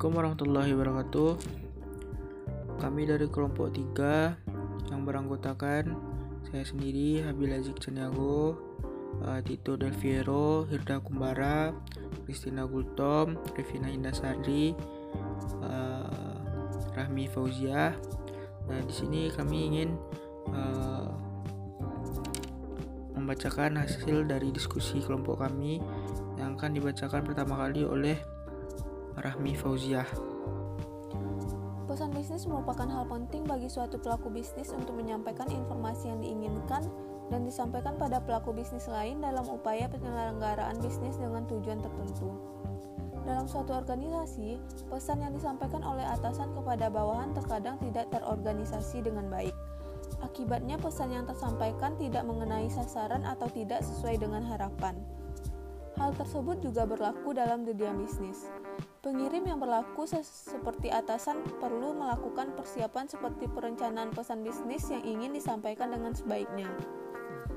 Assalamualaikum warahmatullahi wabarakatuh. Kami dari kelompok 3 yang beranggotakan saya sendiri Habil Aziz Caniago, uh, Tito Del Fiero, Hirda Kumbara, Kristina Gultom, Revina Indasari, uh, Rahmi Fauziah. Nah, di sini kami ingin uh, membacakan hasil dari diskusi kelompok kami yang akan dibacakan pertama kali oleh Rahmi Fauziah. Pesan bisnis merupakan hal penting bagi suatu pelaku bisnis untuk menyampaikan informasi yang diinginkan dan disampaikan pada pelaku bisnis lain dalam upaya penyelenggaraan bisnis dengan tujuan tertentu. Dalam suatu organisasi, pesan yang disampaikan oleh atasan kepada bawahan terkadang tidak terorganisasi dengan baik. Akibatnya, pesan yang tersampaikan tidak mengenai sasaran atau tidak sesuai dengan harapan. Hal tersebut juga berlaku dalam dunia bisnis. Pengirim yang berlaku seperti atasan perlu melakukan persiapan seperti perencanaan pesan bisnis yang ingin disampaikan dengan sebaiknya.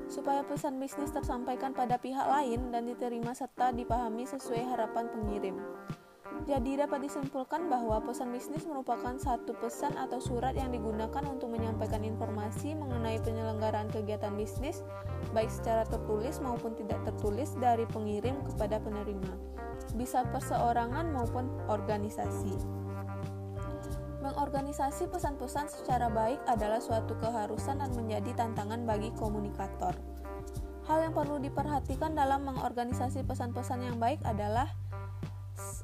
Supaya pesan bisnis tersampaikan pada pihak lain dan diterima serta dipahami sesuai harapan pengirim. Jadi dapat disimpulkan bahwa pesan bisnis merupakan satu pesan atau surat yang digunakan untuk menyampaikan informasi mengenai penyelenggaraan kegiatan bisnis, baik secara tertulis maupun tidak tertulis dari pengirim kepada penerima, bisa perseorangan maupun organisasi. Mengorganisasi pesan-pesan secara baik adalah suatu keharusan dan menjadi tantangan bagi komunikator. Hal yang perlu diperhatikan dalam mengorganisasi pesan-pesan yang baik adalah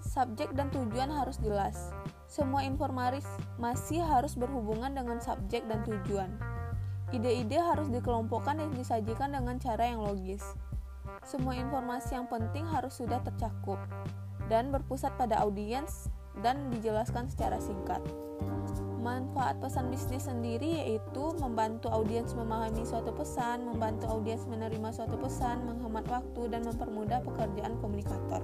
subjek dan tujuan harus jelas. Semua informasi masih harus berhubungan dengan subjek dan tujuan. Ide-ide harus dikelompokkan dan disajikan dengan cara yang logis. Semua informasi yang penting harus sudah tercakup dan berpusat pada audiens dan dijelaskan secara singkat. Manfaat pesan bisnis sendiri yaitu membantu audiens memahami suatu pesan, membantu audiens menerima suatu pesan, menghemat waktu, dan mempermudah pekerjaan komunikator.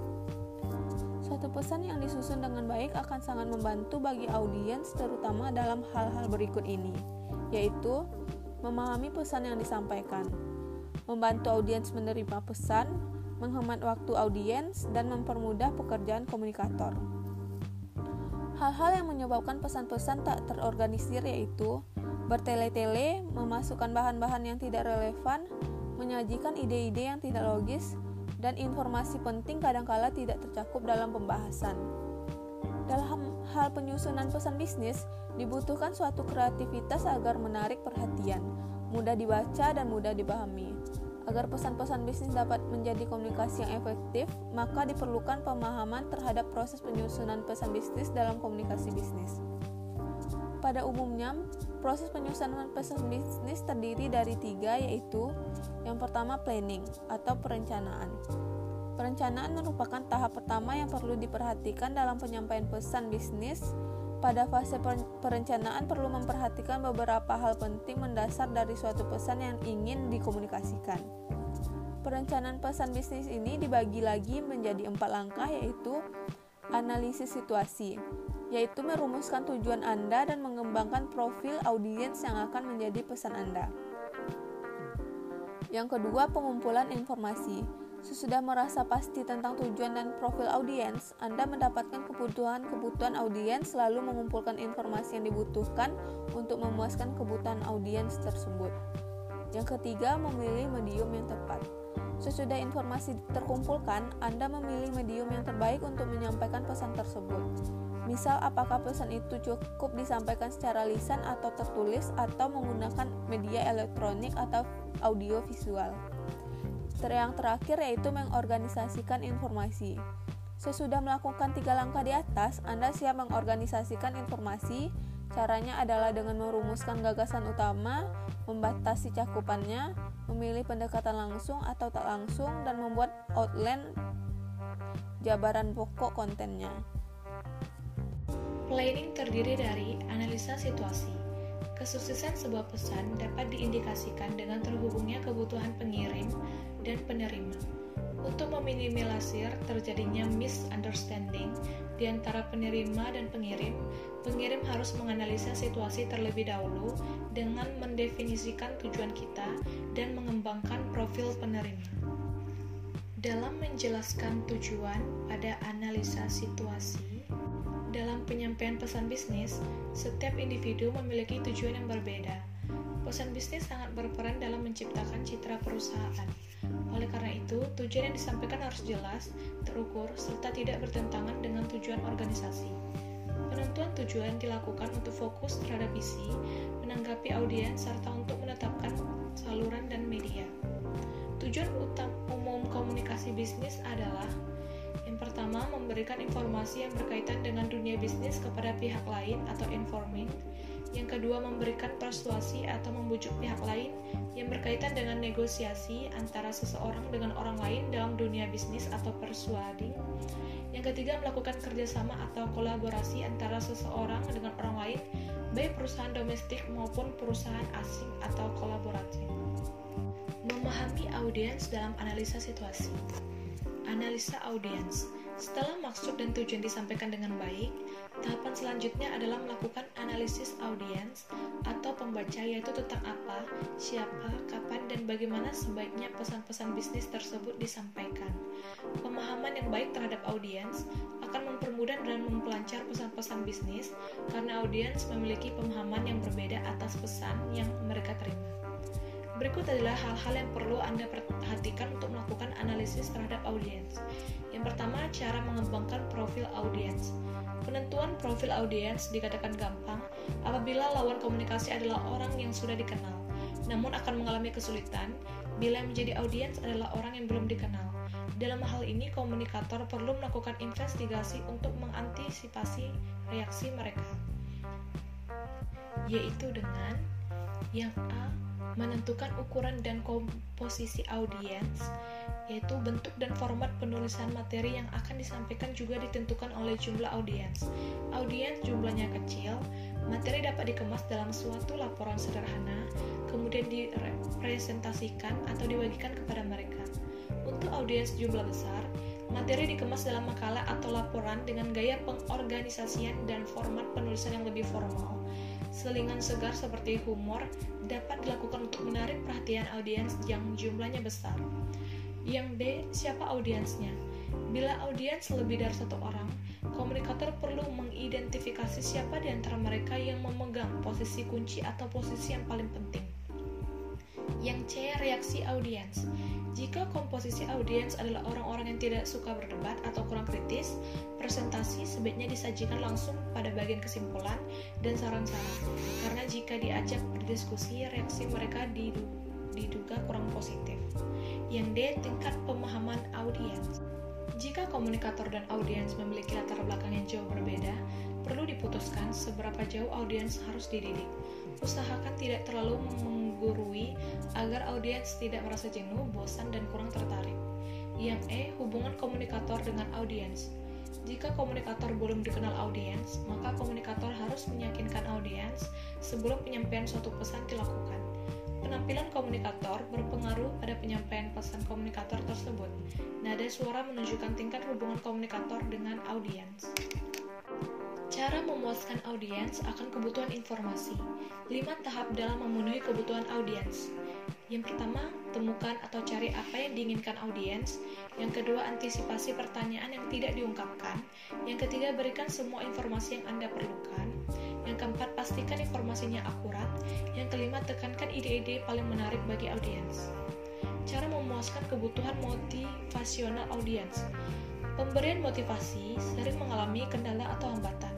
Suatu pesan yang disusun dengan baik akan sangat membantu bagi audiens terutama dalam hal-hal berikut ini, yaitu memahami pesan yang disampaikan, membantu audiens menerima pesan, menghemat waktu audiens, dan mempermudah pekerjaan komunikator. Hal-hal yang menyebabkan pesan-pesan tak terorganisir yaitu bertele-tele, memasukkan bahan-bahan yang tidak relevan, menyajikan ide-ide yang tidak logis, dan informasi penting kadangkala tidak tercakup dalam pembahasan. Dalam hal penyusunan pesan bisnis, dibutuhkan suatu kreativitas agar menarik perhatian, mudah dibaca dan mudah dipahami. Agar pesan-pesan bisnis dapat menjadi komunikasi yang efektif, maka diperlukan pemahaman terhadap proses penyusunan pesan bisnis dalam komunikasi bisnis. Pada umumnya, proses penyusunan pesan bisnis terdiri dari tiga, yaitu yang pertama, planning atau perencanaan. Perencanaan merupakan tahap pertama yang perlu diperhatikan dalam penyampaian pesan bisnis. Pada fase perencanaan perlu memperhatikan beberapa hal penting mendasar dari suatu pesan yang ingin dikomunikasikan. Perencanaan pesan bisnis ini dibagi lagi menjadi empat langkah yaitu analisis situasi, yaitu merumuskan tujuan Anda dan mengembangkan profil audiens yang akan menjadi pesan Anda. Yang kedua, pengumpulan informasi. Sesudah merasa pasti tentang tujuan dan profil audiens, Anda mendapatkan kebutuhan-kebutuhan audiens lalu mengumpulkan informasi yang dibutuhkan untuk memuaskan kebutuhan audiens tersebut. Yang ketiga, memilih medium yang tepat. Sesudah informasi terkumpulkan, Anda memilih medium yang terbaik untuk menyampaikan pesan tersebut. Misal, apakah pesan itu cukup disampaikan secara lisan atau tertulis, atau menggunakan media elektronik atau audio visual. Yang terakhir yaitu mengorganisasikan informasi. Sesudah melakukan tiga langkah di atas, Anda siap mengorganisasikan informasi. Caranya adalah dengan merumuskan gagasan utama, membatasi cakupannya, memilih pendekatan langsung atau tak langsung, dan membuat outline jabaran pokok kontennya. Planning terdiri dari analisa situasi. Kesuksesan sebuah pesan dapat diindikasikan dengan terhubungnya kebutuhan pengirim dan penerima. Untuk meminimalisir terjadinya misunderstanding di antara penerima dan pengirim, pengirim harus menganalisa situasi terlebih dahulu dengan mendefinisikan tujuan kita dan mengembangkan profil penerima. Dalam menjelaskan tujuan pada analisa situasi, Dalam penyampaian pesan bisnis, setiap individu memiliki tujuan yang berbeda. Pesan bisnis sangat berperan dalam menciptakan citra perusahaan. Oleh karena itu, tujuan yang disampaikan harus jelas, terukur, serta tidak bertentangan dengan tujuan organisasi. Penentuan tujuan dilakukan untuk fokus terhadap visi, menanggapi audiens, serta untuk menetapkan saluran dan media. Tujuan utama umum komunikasi bisnis adalah pertama, memberikan informasi yang berkaitan dengan dunia bisnis kepada pihak lain atau informing. Yang kedua, memberikan persuasi atau membujuk pihak lain yang berkaitan dengan negosiasi antara seseorang dengan orang lain dalam dunia bisnis atau persuading. Yang ketiga, melakukan kerjasama atau kolaborasi antara seseorang dengan orang lain, baik perusahaan domestik maupun perusahaan asing atau kolaboratif. Memahami audiens dalam analisa situasi. Analisa audiens. Setelah maksud dan tujuan disampaikan dengan baik, tahapan selanjutnya adalah melakukan analisis audiens atau pembaca yaitu tentang apa, siapa, kapan, dan bagaimana sebaiknya pesan-pesan bisnis tersebut disampaikan. Pemahaman yang baik terhadap audiens akan mempermudah dan mempelancar pesan-pesan bisnis karena audiens memiliki pemahaman yang berbeda atas pesan yang mereka terima. Berikut adalah hal-hal yang perlu Anda perhatikan untuk melakukan analisis terhadap audiens. Yang pertama, cara mengembangkan profil audiens. Penentuan profil audiens dikatakan gampang apabila lawan komunikasi adalah orang yang sudah dikenal, namun akan mengalami kesulitan bila menjadi audiens adalah orang yang belum dikenal. Dalam hal ini, komunikator perlu melakukan investigasi untuk mengantisipasi reaksi mereka, yaitu dengan yang A menentukan ukuran dan komposisi audiens, yaitu bentuk dan format penulisan materi yang akan disampaikan juga ditentukan oleh jumlah audiens. Audiens jumlahnya kecil, materi dapat dikemas dalam suatu laporan sederhana, kemudian dipresentasikan atau dibagikan kepada mereka. Untuk audiens jumlah besar, materi dikemas dalam makalah atau laporan dengan gaya pengorganisasian dan format penulisan yang lebih formal Selingan segar seperti humor dapat dilakukan untuk menarik perhatian audiens yang jumlahnya besar. Yang D, siapa audiensnya? Bila audiens lebih dari satu orang, komunikator perlu mengidentifikasi siapa di antara mereka yang memegang posisi kunci atau posisi yang paling penting. Yang C, reaksi audiens. Jika komposisi audiens adalah orang-orang yang tidak suka berdebat atau kurang kritis, presentasi sebaiknya disajikan langsung pada bagian kesimpulan dan saran-saran. Karena jika diajak berdiskusi, reaksi mereka diduga kurang positif. Yang D, tingkat pemahaman audiens. Jika komunikator dan audiens memiliki latar belakang yang jauh berbeda, perlu diputuskan seberapa jauh audiens harus dididik. Usahakan tidak terlalu menggurui agar audiens tidak merasa jenuh, bosan, dan kurang tertarik. Yang E, hubungan komunikator dengan audiens. Jika komunikator belum dikenal audiens, maka komunikator harus meyakinkan audiens sebelum penyampaian suatu pesan dilakukan. Penampilan komunikator berpengaruh pada penyampaian pesan komunikator tersebut. Nada suara menunjukkan tingkat hubungan komunikator dengan audiens. Cara memuaskan audiens akan kebutuhan informasi. 5 tahap dalam memenuhi kebutuhan audiens. Yang pertama, temukan atau cari apa yang diinginkan audiens. Yang kedua, antisipasi pertanyaan yang tidak diungkapkan. Yang ketiga, berikan semua informasi yang Anda perlukan. Yang keempat, pastikan informasinya akurat. Yang kelima, tekankan ide-ide paling menarik bagi audiens. Cara memuaskan kebutuhan motivasional audiens. Pemberian motivasi sering mengalami kendala atau hambatan.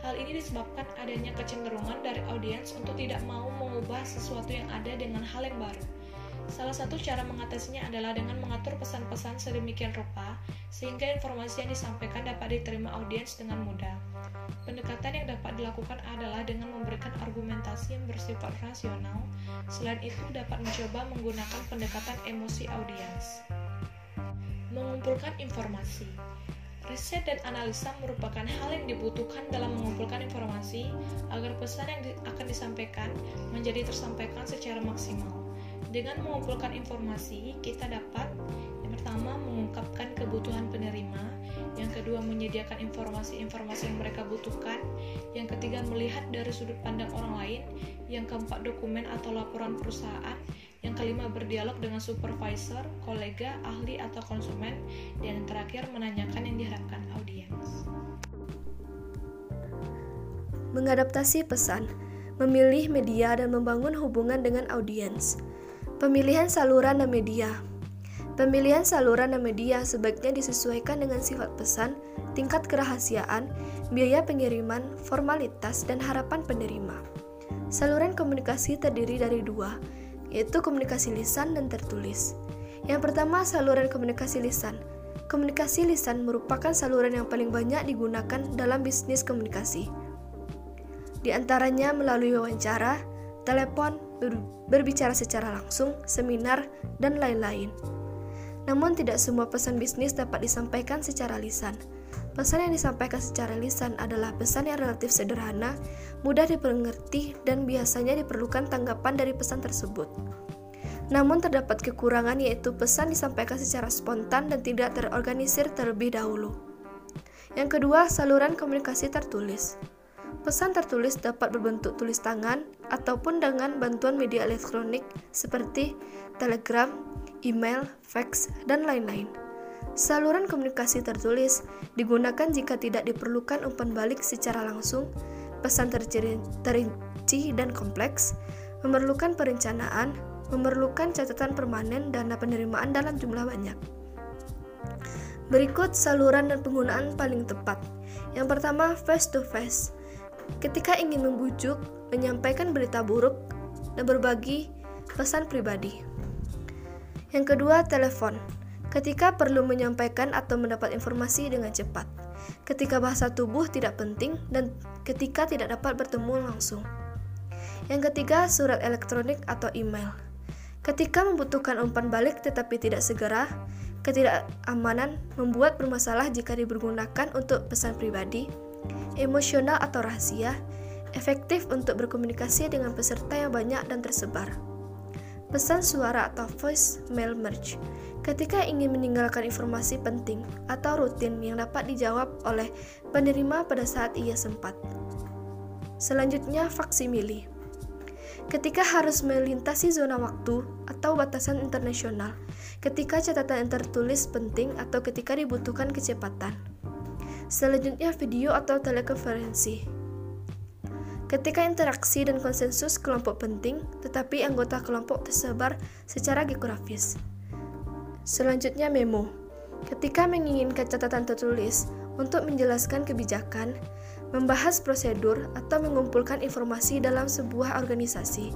Hal ini disebabkan adanya kecenderungan dari audiens untuk tidak mau mengubah sesuatu yang ada dengan hal yang baru. Salah satu cara mengatasinya adalah dengan mengatur pesan-pesan sedemikian rupa sehingga informasi yang disampaikan dapat diterima audiens dengan mudah. Pendekatan yang dapat dilakukan adalah dengan memberikan argumentasi yang bersifat rasional. Selain itu, dapat mencoba menggunakan pendekatan emosi audiens. Mengumpulkan informasi. Riset dan analisa merupakan hal yang dibutuhkan dalam mengumpulkan informasi agar pesan yang akan disampaikan menjadi tersampaikan secara maksimal. Dengan mengumpulkan informasi, kita dapat yang pertama mengungkapkan kebutuhan penerima, kedua menyediakan informasi-informasi yang mereka butuhkan, yang ketiga melihat dari sudut pandang orang lain, yang keempat dokumen atau laporan perusahaan, yang kelima, berdialog dengan supervisor, kolega, ahli, atau konsumen. Dan yang terakhir, menanyakan yang diharapkan audiens. mengadaptasi pesan, memilih media dan membangun hubungan dengan audiens. Pemilihan saluran dan media. Pemilihan saluran dan media sebaiknya disesuaikan dengan sifat pesan, tingkat kerahasiaan, biaya pengiriman, formalitas, dan harapan penerima. Saluran komunikasi terdiri dari dua, yaitu komunikasi lisan dan tertulis. Yang pertama, saluran komunikasi lisan. Komunikasi lisan merupakan saluran yang paling banyak digunakan dalam bisnis komunikasi. Di antaranya melalui wawancara, telepon, berbicara secara langsung, seminar, dan lain-lain. Namun tidak semua pesan bisnis dapat disampaikan secara lisan. Pesan yang disampaikan secara lisan adalah pesan yang relatif sederhana, mudah dipengerti, dan biasanya diperlukan tanggapan dari pesan tersebut. Namun terdapat kekurangan yaitu pesan disampaikan secara spontan dan tidak terorganisir terlebih dahulu. Yang kedua, saluran komunikasi tertulis. Pesan tertulis dapat berbentuk tulis tangan ataupun dengan bantuan media elektronik seperti telegram, email, fax, dan lain-lain. Saluran komunikasi tertulis digunakan jika tidak diperlukan umpan balik secara langsung, pesan terinci dan kompleks, memerlukan perencanaan, memerlukan catatan permanen dana penerimaan dalam jumlah banyak. Berikut saluran dan penggunaan paling tepat. Yang pertama, face to face. Ketika ingin membujuk, menyampaikan berita buruk, dan berbagi pesan pribadi. Yang kedua, telepon. Ketika perlu menyampaikan atau mendapat informasi dengan cepat. Ketika bahasa tubuh tidak penting dan ketika tidak dapat bertemu langsung. Yang ketiga, surat elektronik atau email. Ketika membutuhkan umpan balik tetapi tidak segera, ketidakamanan membuat bermasalah jika dipergunakan untuk pesan pribadi, emosional atau rahasia, efektif untuk berkomunikasi dengan peserta yang banyak dan tersebar. Pesan suara atau voice mail merge ketika ingin meninggalkan informasi penting atau rutin yang dapat dijawab oleh penerima pada saat ia sempat. Selanjutnya, faksimili ketika harus melintasi zona waktu atau batasan internasional, ketika catatan tertulis penting atau ketika dibutuhkan kecepatan. Selanjutnya video atau telekonferensi. Ketika interaksi dan konsensus kelompok penting, tetapi anggota kelompok tersebar secara geografis. Selanjutnya memo. Ketika menginginkan catatan tertulis untuk menjelaskan kebijakan, membahas prosedur, atau mengumpulkan informasi dalam sebuah organisasi.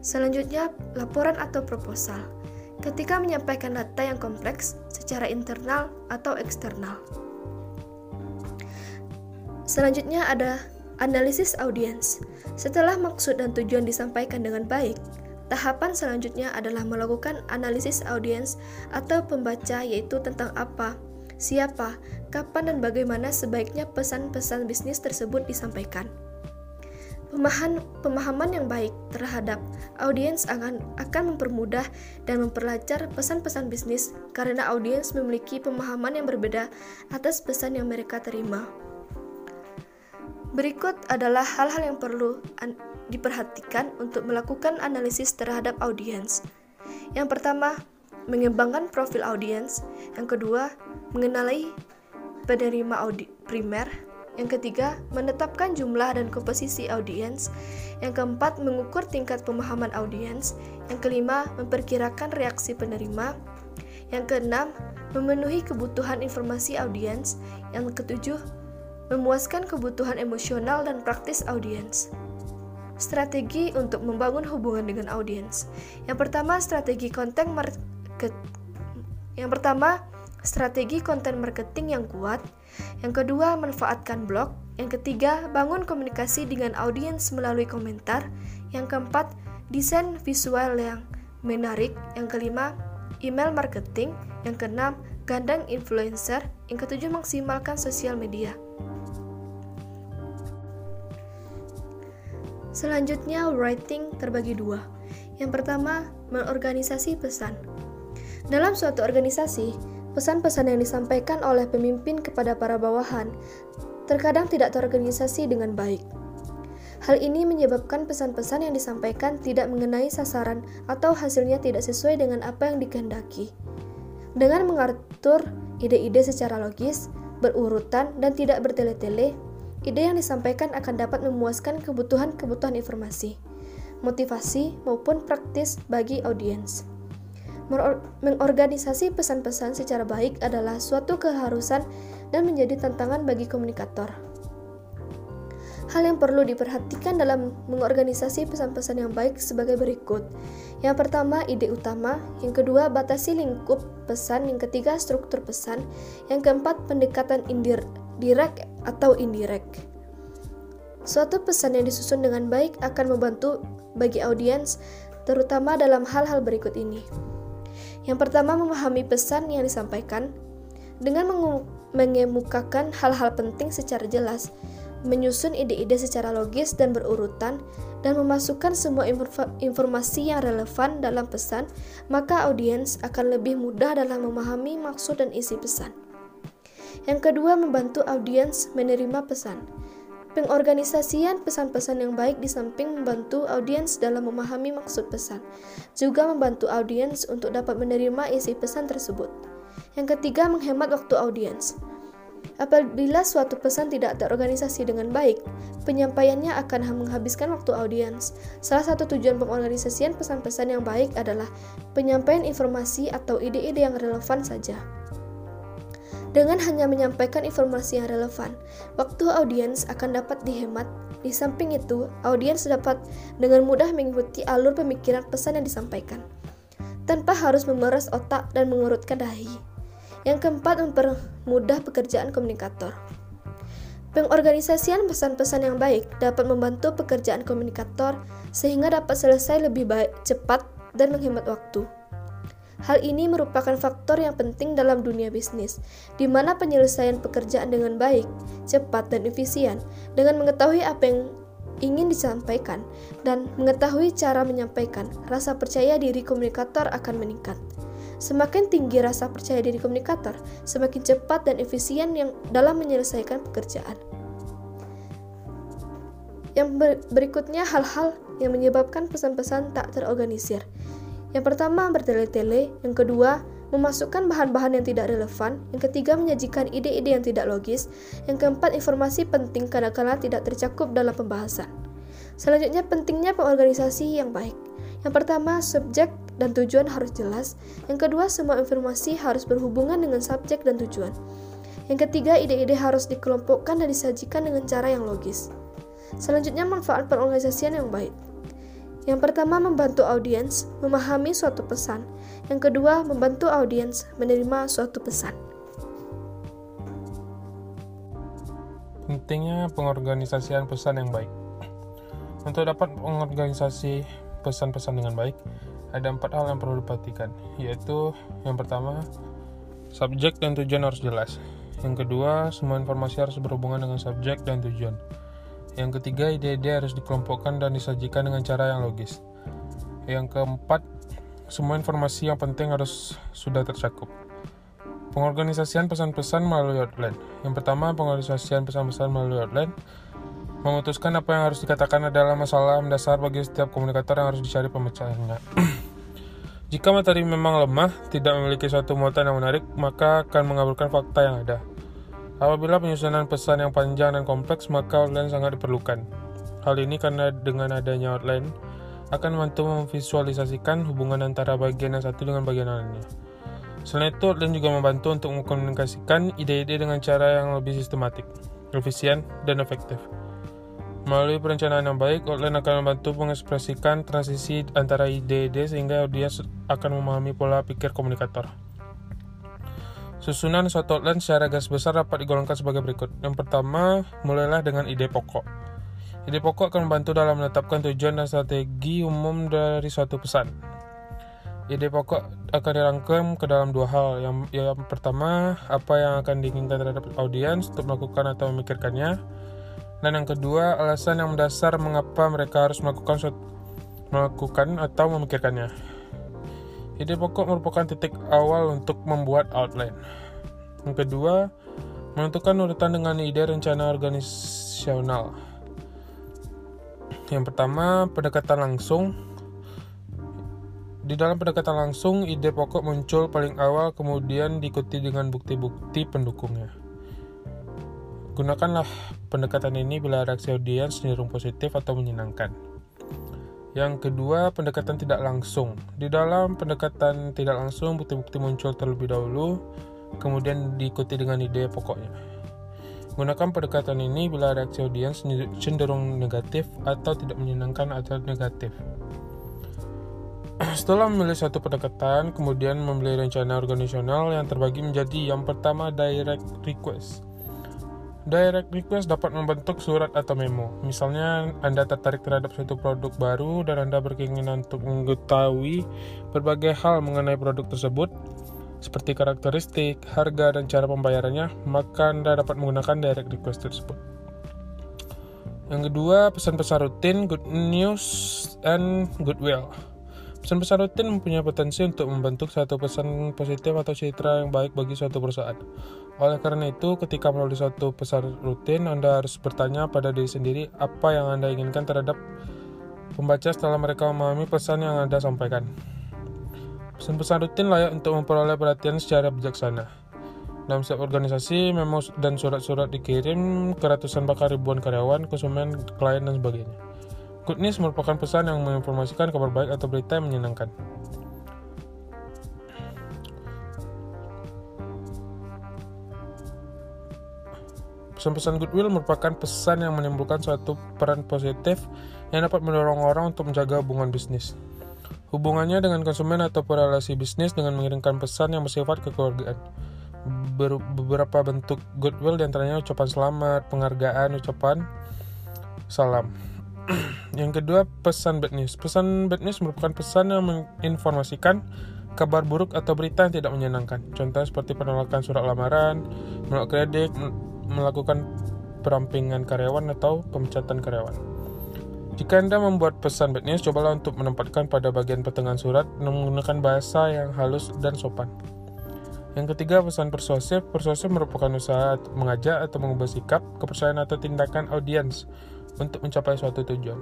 Selanjutnya, laporan atau proposal. Ketika menyampaikan data yang kompleks secara internal atau eksternal. Selanjutnya ada analisis audiens. Setelah maksud dan tujuan disampaikan dengan baik, tahapan selanjutnya adalah melakukan analisis audiens atau pembaca yaitu tentang apa, siapa, kapan dan bagaimana sebaiknya pesan-pesan bisnis tersebut disampaikan. Pemahaman, pemahaman yang baik terhadap audiens akan, akan mempermudah dan memperlancar pesan-pesan bisnis karena audiens memiliki pemahaman yang berbeda atas pesan yang mereka terima. Berikut adalah hal-hal yang perlu diperhatikan untuk melakukan analisis terhadap audiens. Yang pertama, mengembangkan profil audiens. Yang kedua, mengenali penerima audi primer. Yang ketiga, menetapkan jumlah dan komposisi audiens. Yang keempat, mengukur tingkat pemahaman audiens. Yang kelima, memperkirakan reaksi penerima. Yang keenam, memenuhi kebutuhan informasi audiens. Yang ketujuh, memuaskan kebutuhan emosional dan praktis audiens. Strategi untuk membangun hubungan dengan audiens. Yang pertama, strategi konten market. Yang pertama, strategi konten marketing yang kuat. Yang kedua, manfaatkan blog. Yang ketiga, bangun komunikasi dengan audiens melalui komentar. Yang keempat, desain visual yang menarik. Yang kelima, email marketing. Yang keenam, gandang influencer. Yang ketujuh, maksimalkan sosial media. Selanjutnya, writing terbagi dua. Yang pertama, mengorganisasi pesan. Dalam suatu organisasi, Pesan-pesan yang disampaikan oleh pemimpin kepada para bawahan terkadang tidak terorganisasi dengan baik. Hal ini menyebabkan pesan-pesan yang disampaikan tidak mengenai sasaran atau hasilnya tidak sesuai dengan apa yang dikehendaki. Dengan mengatur ide-ide secara logis, berurutan, dan tidak bertele-tele, ide yang disampaikan akan dapat memuaskan kebutuhan-kebutuhan informasi, motivasi, maupun praktis bagi audiens. Mengorganisasi pesan-pesan secara baik adalah suatu keharusan dan menjadi tantangan bagi komunikator. Hal yang perlu diperhatikan dalam mengorganisasi pesan-pesan yang baik sebagai berikut. Yang pertama, ide utama. Yang kedua, batasi lingkup pesan. Yang ketiga, struktur pesan. Yang keempat, pendekatan indirect atau indirect. Suatu pesan yang disusun dengan baik akan membantu bagi audiens, terutama dalam hal-hal berikut ini. Yang pertama, memahami pesan yang disampaikan dengan mengemukakan hal-hal penting secara jelas menyusun ide-ide secara logis dan berurutan, dan memasukkan semua informasi yang relevan dalam pesan, maka audiens akan lebih mudah dalam memahami maksud dan isi pesan. Yang kedua, membantu audiens menerima pesan. Pengorganisasian pesan-pesan yang baik di samping membantu audiens dalam memahami maksud pesan, juga membantu audiens untuk dapat menerima isi pesan tersebut. Yang ketiga, menghemat waktu audiens. Apabila suatu pesan tidak terorganisasi dengan baik, penyampaiannya akan menghabiskan waktu audiens. Salah satu tujuan pengorganisasian pesan-pesan yang baik adalah penyampaian informasi atau ide-ide yang relevan saja. Dengan hanya menyampaikan informasi yang relevan, waktu audiens akan dapat dihemat. Di samping itu, audiens dapat dengan mudah mengikuti alur pemikiran pesan yang disampaikan, tanpa harus memeras otak dan mengurutkan dahi. Yang keempat, mempermudah pekerjaan komunikator. Pengorganisasian pesan-pesan yang baik dapat membantu pekerjaan komunikator sehingga dapat selesai lebih baik, cepat, dan menghemat waktu. Hal ini merupakan faktor yang penting dalam dunia bisnis, di mana penyelesaian pekerjaan dengan baik, cepat, dan efisien dengan mengetahui apa yang ingin disampaikan dan mengetahui cara menyampaikan, rasa percaya diri komunikator akan meningkat. Semakin tinggi rasa percaya diri komunikator, semakin cepat dan efisien yang dalam menyelesaikan pekerjaan. Yang berikutnya hal-hal yang menyebabkan pesan-pesan tak terorganisir. Yang pertama, bertele-tele. Yang kedua, memasukkan bahan-bahan yang tidak relevan. Yang ketiga, menyajikan ide-ide yang tidak logis. Yang keempat, informasi penting kadang-kala tidak tercakup dalam pembahasan. Selanjutnya, pentingnya pengorganisasi yang baik. Yang pertama, subjek dan tujuan harus jelas. Yang kedua, semua informasi harus berhubungan dengan subjek dan tujuan. Yang ketiga, ide-ide harus dikelompokkan dan disajikan dengan cara yang logis. Selanjutnya, manfaat pengorganisasian yang baik. Yang pertama, membantu audiens memahami suatu pesan. Yang kedua, membantu audiens menerima suatu pesan. Pentingnya pengorganisasian pesan yang baik. Untuk dapat mengorganisasi pesan-pesan dengan baik, ada empat hal yang perlu diperhatikan, yaitu yang pertama, subjek dan tujuan harus jelas. Yang kedua, semua informasi harus berhubungan dengan subjek dan tujuan. Yang ketiga, ide-ide harus dikelompokkan dan disajikan dengan cara yang logis. Yang keempat, semua informasi yang penting harus sudah tercakup. Pengorganisasian pesan-pesan melalui outline. Yang pertama, pengorganisasian pesan-pesan melalui outline Memutuskan apa yang harus dikatakan adalah masalah mendasar bagi setiap komunikator yang harus dicari pemecahannya. Jika materi memang lemah, tidak memiliki suatu muatan yang menarik, maka akan mengabulkan fakta yang ada. Apabila penyusunan pesan yang panjang dan kompleks, maka outline sangat diperlukan. Hal ini karena dengan adanya outline, akan membantu memvisualisasikan hubungan antara bagian yang satu dengan bagian lainnya. Selain itu, outline juga membantu untuk mengkomunikasikan ide-ide dengan cara yang lebih sistematik, efisien, dan efektif. Melalui perencanaan yang baik, outline akan membantu mengekspresikan transisi antara ide-ide sehingga audiens akan memahami pola pikir komunikator. Susunan suatu outline secara garis besar dapat digolongkan sebagai berikut. Yang pertama, mulailah dengan ide pokok. Ide pokok akan membantu dalam menetapkan tujuan dan strategi umum dari suatu pesan. Ide pokok akan dirangkum ke dalam dua hal. Yang, yang pertama, apa yang akan diinginkan terhadap audiens untuk melakukan atau memikirkannya dan yang kedua, alasan yang mendasar mengapa mereka harus melakukan melakukan atau memikirkannya. Ide pokok merupakan titik awal untuk membuat outline. Yang kedua, menentukan urutan dengan ide rencana organisasional. Yang pertama, pendekatan langsung. Di dalam pendekatan langsung, ide pokok muncul paling awal kemudian diikuti dengan bukti-bukti pendukungnya. Gunakanlah pendekatan ini bila reaksi audiens cenderung positif atau menyenangkan. Yang kedua, pendekatan tidak langsung. Di dalam pendekatan tidak langsung, bukti-bukti muncul terlebih dahulu, kemudian diikuti dengan ide pokoknya. Gunakan pendekatan ini bila reaksi audiens cenderung negatif atau tidak menyenangkan atau negatif. Setelah memilih satu pendekatan, kemudian memilih rencana organisasional yang terbagi menjadi yang pertama direct request. Direct request dapat membentuk surat atau memo. Misalnya, Anda tertarik terhadap suatu produk baru dan Anda berkeinginan untuk mengetahui berbagai hal mengenai produk tersebut, seperti karakteristik, harga, dan cara pembayarannya, maka Anda dapat menggunakan direct request tersebut. Yang kedua, pesan-pesan rutin, good news, and goodwill. Pesan-pesan rutin mempunyai potensi untuk membentuk satu pesan positif atau citra yang baik bagi suatu perusahaan. Oleh karena itu, ketika menulis suatu pesan rutin, Anda harus bertanya pada diri sendiri apa yang Anda inginkan terhadap pembaca setelah mereka memahami pesan yang Anda sampaikan. Pesan-pesan rutin layak untuk memperoleh perhatian secara bijaksana. Dalam setiap organisasi, memo dan surat-surat dikirim ke ratusan bahkan ribuan karyawan, konsumen, klien, dan sebagainya. Good merupakan pesan yang menginformasikan kabar baik atau berita yang menyenangkan. Pesan-pesan goodwill merupakan pesan yang menimbulkan suatu peran positif yang dapat mendorong orang untuk menjaga hubungan bisnis. Hubungannya dengan konsumen atau relasi bisnis dengan mengirimkan pesan yang bersifat kekeluargaan. beberapa bentuk goodwill di antaranya ucapan selamat, penghargaan, ucapan salam. yang kedua, pesan bad news. Pesan bad news merupakan pesan yang menginformasikan kabar buruk atau berita yang tidak menyenangkan. Contoh seperti penolakan surat lamaran, menolak kredit, melakukan perampingan karyawan atau pemecatan karyawan. Jika Anda membuat pesan bad news, cobalah untuk menempatkan pada bagian pertengahan surat menggunakan bahasa yang halus dan sopan. Yang ketiga, pesan persuasif. Persuasif merupakan usaha mengajak atau mengubah sikap, kepercayaan atau tindakan audiens untuk mencapai suatu tujuan.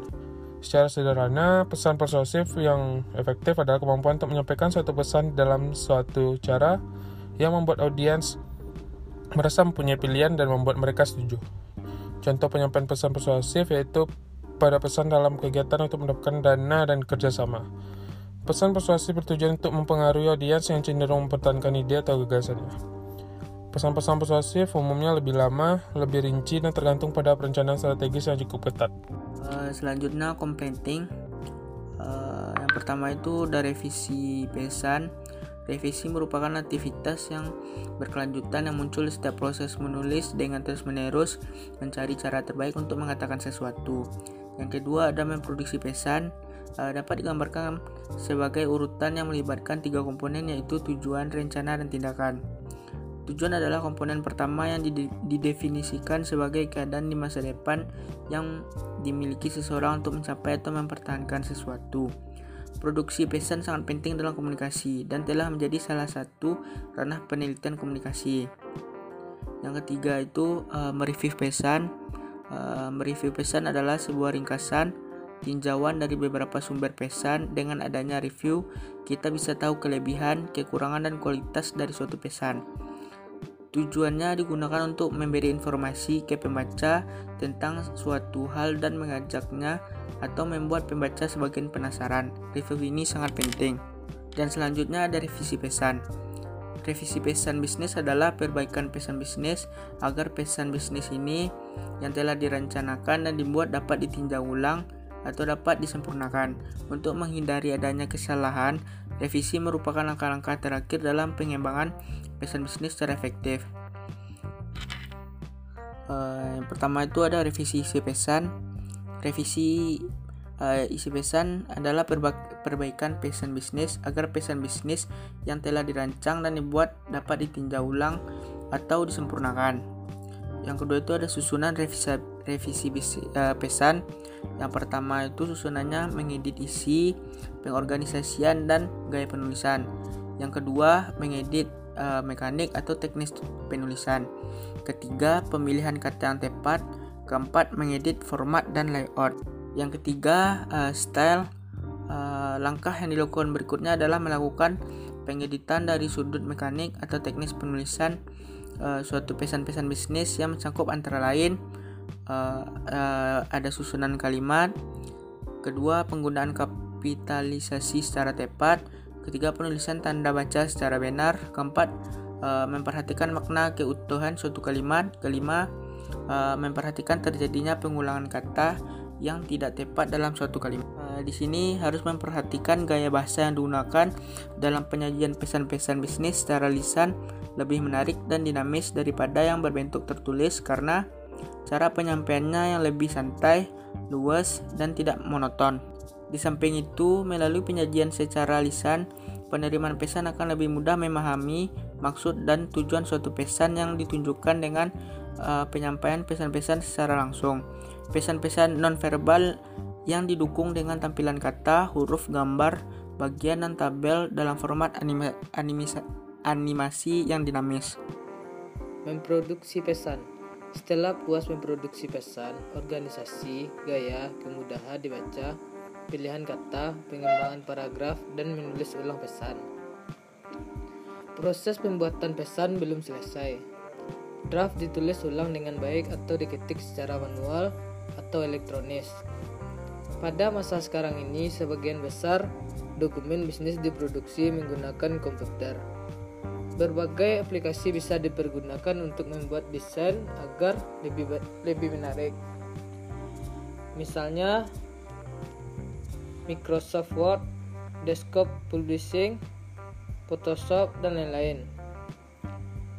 Secara sederhana, pesan persuasif yang efektif adalah kemampuan untuk menyampaikan suatu pesan dalam suatu cara yang membuat audiens merasa mempunyai pilihan dan membuat mereka setuju. Contoh penyampaian pesan persuasif yaitu pada pesan dalam kegiatan untuk mendapatkan dana dan kerjasama. Pesan persuasif bertujuan untuk mempengaruhi audiens yang cenderung mempertahankan ide atau gagasannya. Pesan-pesan persuasif umumnya lebih lama, lebih rinci, dan tergantung pada perencanaan strategis yang cukup ketat. Uh, selanjutnya completing. Uh, yang pertama itu ada revisi pesan. Revisi merupakan aktivitas yang berkelanjutan yang muncul setiap proses menulis dengan terus-menerus mencari cara terbaik untuk mengatakan sesuatu. Yang kedua ada memproduksi pesan. Uh, dapat digambarkan sebagai urutan yang melibatkan tiga komponen yaitu tujuan, rencana, dan tindakan. Tujuan adalah komponen pertama yang didefinisikan sebagai keadaan di masa depan yang dimiliki seseorang untuk mencapai atau mempertahankan sesuatu. Produksi pesan sangat penting dalam komunikasi dan telah menjadi salah satu ranah penelitian komunikasi. Yang ketiga itu uh, mereview pesan. Uh, mereview pesan adalah sebuah ringkasan tinjauan dari beberapa sumber pesan. Dengan adanya review, kita bisa tahu kelebihan, kekurangan, dan kualitas dari suatu pesan. Tujuannya digunakan untuk memberi informasi ke pembaca tentang suatu hal dan mengajaknya atau membuat pembaca sebagian penasaran. Review ini sangat penting. Dan selanjutnya ada revisi pesan. Revisi pesan bisnis adalah perbaikan pesan bisnis agar pesan bisnis ini yang telah direncanakan dan dibuat dapat ditinjau ulang atau dapat disempurnakan. Untuk menghindari adanya kesalahan, revisi merupakan langkah-langkah terakhir dalam pengembangan pesan bisnis secara efektif. Uh, yang pertama itu ada revisi isi pesan. Revisi uh, isi pesan adalah perba perbaikan pesan bisnis agar pesan bisnis yang telah dirancang dan dibuat dapat ditinjau ulang atau disempurnakan. Yang kedua itu ada susunan revisi, revisi uh, pesan. Yang pertama itu susunannya mengedit isi, pengorganisasian dan gaya penulisan. Yang kedua mengedit uh, mekanik atau teknis penulisan. Ketiga, pemilihan kata yang tepat. Keempat, mengedit format dan layout. Yang ketiga, uh, style. Uh, langkah yang dilakukan berikutnya adalah melakukan pengeditan dari sudut mekanik atau teknis penulisan uh, suatu pesan-pesan bisnis yang mencakup antara lain uh, uh, ada susunan kalimat, kedua penggunaan kapitalisasi secara tepat, ketiga penulisan tanda baca secara benar, keempat memperhatikan makna keutuhan suatu kalimat, kelima uh, memperhatikan terjadinya pengulangan kata yang tidak tepat dalam suatu kalimat. Uh, di sini harus memperhatikan gaya bahasa yang digunakan dalam penyajian pesan-pesan bisnis secara lisan lebih menarik dan dinamis daripada yang berbentuk tertulis karena cara penyampaiannya yang lebih santai, luas, dan tidak monoton. Di samping itu, melalui penyajian secara lisan, penerimaan pesan akan lebih mudah memahami maksud dan tujuan suatu pesan yang ditunjukkan dengan uh, penyampaian pesan-pesan secara langsung. Pesan-pesan nonverbal yang didukung dengan tampilan kata, huruf, gambar, bagian, dan tabel dalam format anima animasi, animasi yang dinamis. Memproduksi pesan setelah puas memproduksi pesan, organisasi, gaya, kemudahan dibaca, pilihan kata, pengembangan paragraf, dan menulis ulang pesan. Proses pembuatan pesan belum selesai. Draft ditulis ulang dengan baik atau diketik secara manual atau elektronis. Pada masa sekarang ini, sebagian besar dokumen bisnis diproduksi menggunakan komputer. Berbagai aplikasi bisa dipergunakan untuk membuat desain agar lebih lebih menarik. Misalnya Microsoft Word, Desktop Publishing, Photoshop, dan lain-lain.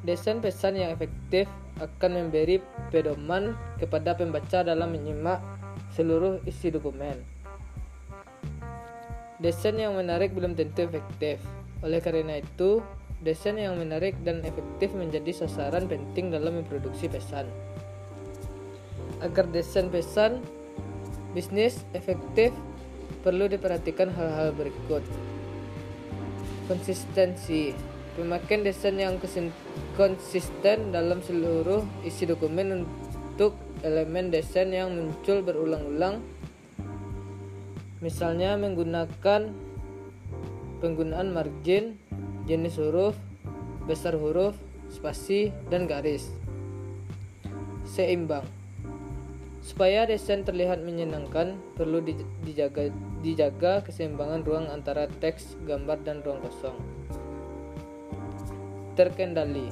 Desain pesan yang efektif akan memberi pedoman kepada pembaca dalam menyimak seluruh isi dokumen. Desain yang menarik belum tentu efektif. Oleh karena itu, Desain yang menarik dan efektif menjadi sasaran penting dalam memproduksi pesan. Agar desain pesan bisnis efektif, perlu diperhatikan hal-hal berikut. Konsistensi Pemakaian desain yang konsisten dalam seluruh isi dokumen untuk elemen desain yang muncul berulang-ulang misalnya menggunakan penggunaan margin jenis huruf, besar huruf, spasi, dan garis. Seimbang. Supaya desain terlihat menyenangkan, perlu dijaga, dijaga keseimbangan ruang antara teks, gambar, dan ruang kosong. Terkendali.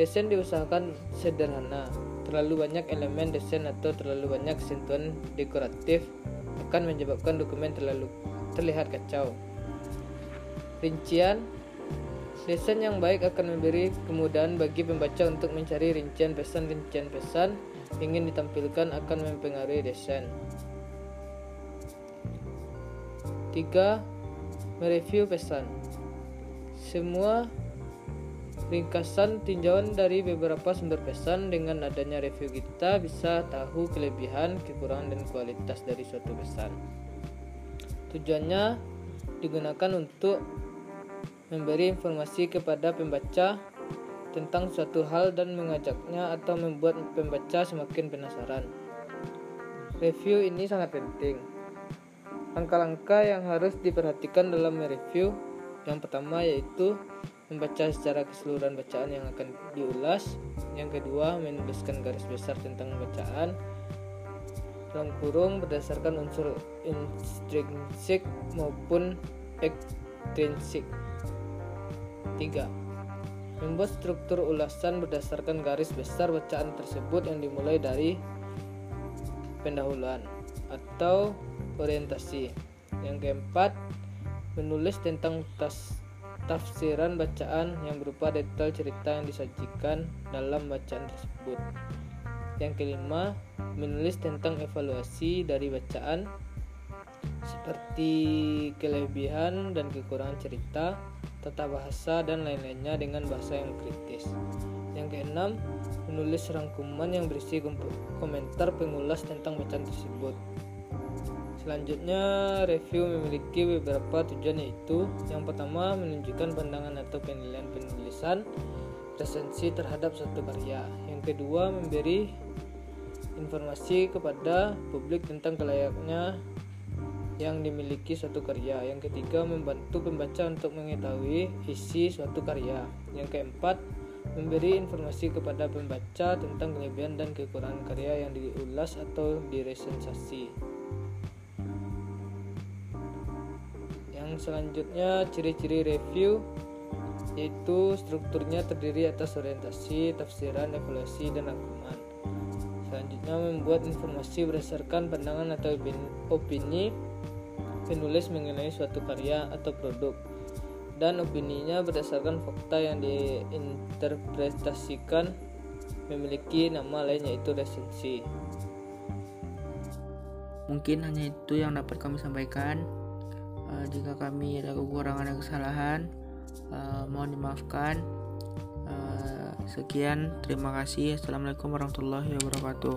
Desain diusahakan sederhana. Terlalu banyak elemen desain atau terlalu banyak sentuhan dekoratif akan menyebabkan dokumen terlalu terlihat kacau. Rincian Desain yang baik akan memberi kemudahan bagi pembaca untuk mencari rincian pesan-rincian pesan ingin ditampilkan akan mempengaruhi desain. 3. Mereview pesan. Semua ringkasan tinjauan dari beberapa sumber pesan dengan adanya review kita bisa tahu kelebihan, kekurangan dan kualitas dari suatu pesan. Tujuannya digunakan untuk memberi informasi kepada pembaca tentang suatu hal dan mengajaknya atau membuat pembaca semakin penasaran. Review ini sangat penting. Langkah-langkah yang harus diperhatikan dalam mereview yang pertama yaitu membaca secara keseluruhan bacaan yang akan diulas. Yang kedua, menuliskan garis besar tentang bacaan dalam kurung berdasarkan unsur intrinsik maupun ekstrinsik. 3. Membuat struktur ulasan berdasarkan garis besar bacaan tersebut yang dimulai dari pendahuluan atau orientasi. Yang keempat, menulis tentang tas tafsiran bacaan yang berupa detail cerita yang disajikan dalam bacaan tersebut. Yang kelima, menulis tentang evaluasi dari bacaan seperti kelebihan dan kekurangan cerita, tata bahasa, dan lain-lainnya dengan bahasa yang kritis. Yang keenam, menulis rangkuman yang berisi komentar pengulas tentang bacaan tersebut. Selanjutnya, review memiliki beberapa tujuan yaitu yang pertama menunjukkan pandangan atau penilaian penulisan resensi terhadap suatu karya. Yang kedua, memberi informasi kepada publik tentang kelayaknya yang dimiliki suatu karya. Yang ketiga, membantu pembaca untuk mengetahui isi suatu karya. Yang keempat, memberi informasi kepada pembaca tentang kelebihan dan kekurangan karya yang diulas atau diresensasi. Selanjutnya, ciri-ciri review yaitu strukturnya terdiri atas orientasi, tafsiran, evaluasi, dan rangkuman. Selanjutnya membuat informasi berdasarkan pandangan atau opini penulis mengenai suatu karya atau produk dan opininya berdasarkan fakta yang diinterpretasikan memiliki nama lain yaitu resensi. Mungkin hanya itu yang dapat kami sampaikan. Uh, jika kami ada kekurangan dan kesalahan, uh, mohon dimaafkan. Uh, sekian, terima kasih. Assalamualaikum warahmatullahi wabarakatuh.